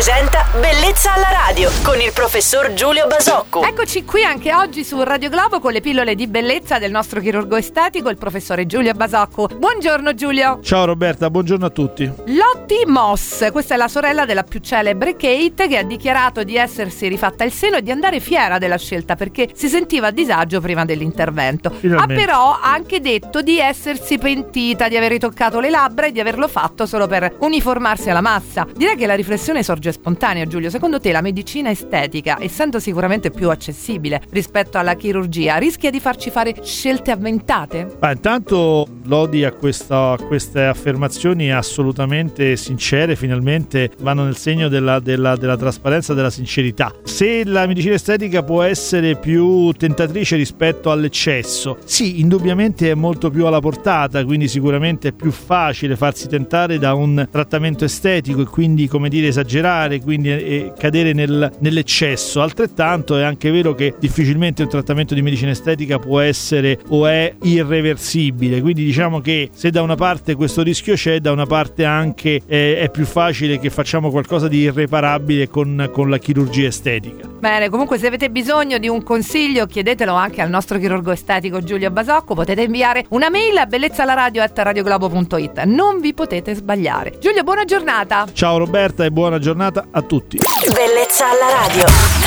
presenta Bellezza alla radio con il professor Giulio Basocco. Eccoci qui anche oggi su Radio Globo con le pillole di bellezza del nostro chirurgo estetico, il professore Giulio Basocco. Buongiorno Giulio. Ciao Roberta, buongiorno a tutti. Lotti Moss, questa è la sorella della più celebre Kate che ha dichiarato di essersi rifatta il seno e di andare fiera della scelta perché si sentiva a disagio prima dell'intervento. Finalmente. Ha però anche detto di essersi pentita di aver ritoccato le labbra e di averlo fatto solo per uniformarsi alla massa. Direi che la riflessione sorge spontanea, Giulio. Secondo te la medicina estetica, essendo sicuramente più accessibile rispetto alla chirurgia, rischia di farci fare scelte avventate? Ah, intanto lodi a, questa- a queste affermazioni assolutamente sincere, finalmente vanno nel segno della, della- della trasparenza della sincerità. Se la medicina estetica può essere più tentatrice rispetto all'eccesso, sì, indubbiamente è molto più alla portata, quindi sicuramente è più facile farsi tentare da un trattamento estetico e quindi, come dire, esagerare, quindi eh, cadere nel- nell'eccesso. Altrettanto è anche vero che difficilmente un trattamento di medicina estetica può essere o è irreversibile, quindi diciamo che se da una parte questo rischio c'è, da una parte anche eh, è più facile che facciamo qualcosa di irreparabile con, con la chirurgia estetica. Bene, comunque se avete bisogno di un consiglio chiedetelo anche al nostro chirurgo estetico Giulio Basocco, potete inviare una mail a bellezzalaradio.radioglobo.it, non vi potete sbagliare. Giulio, buona giornata! Ciao Roberta e buona giornata a tutti. Bellezza alla radio.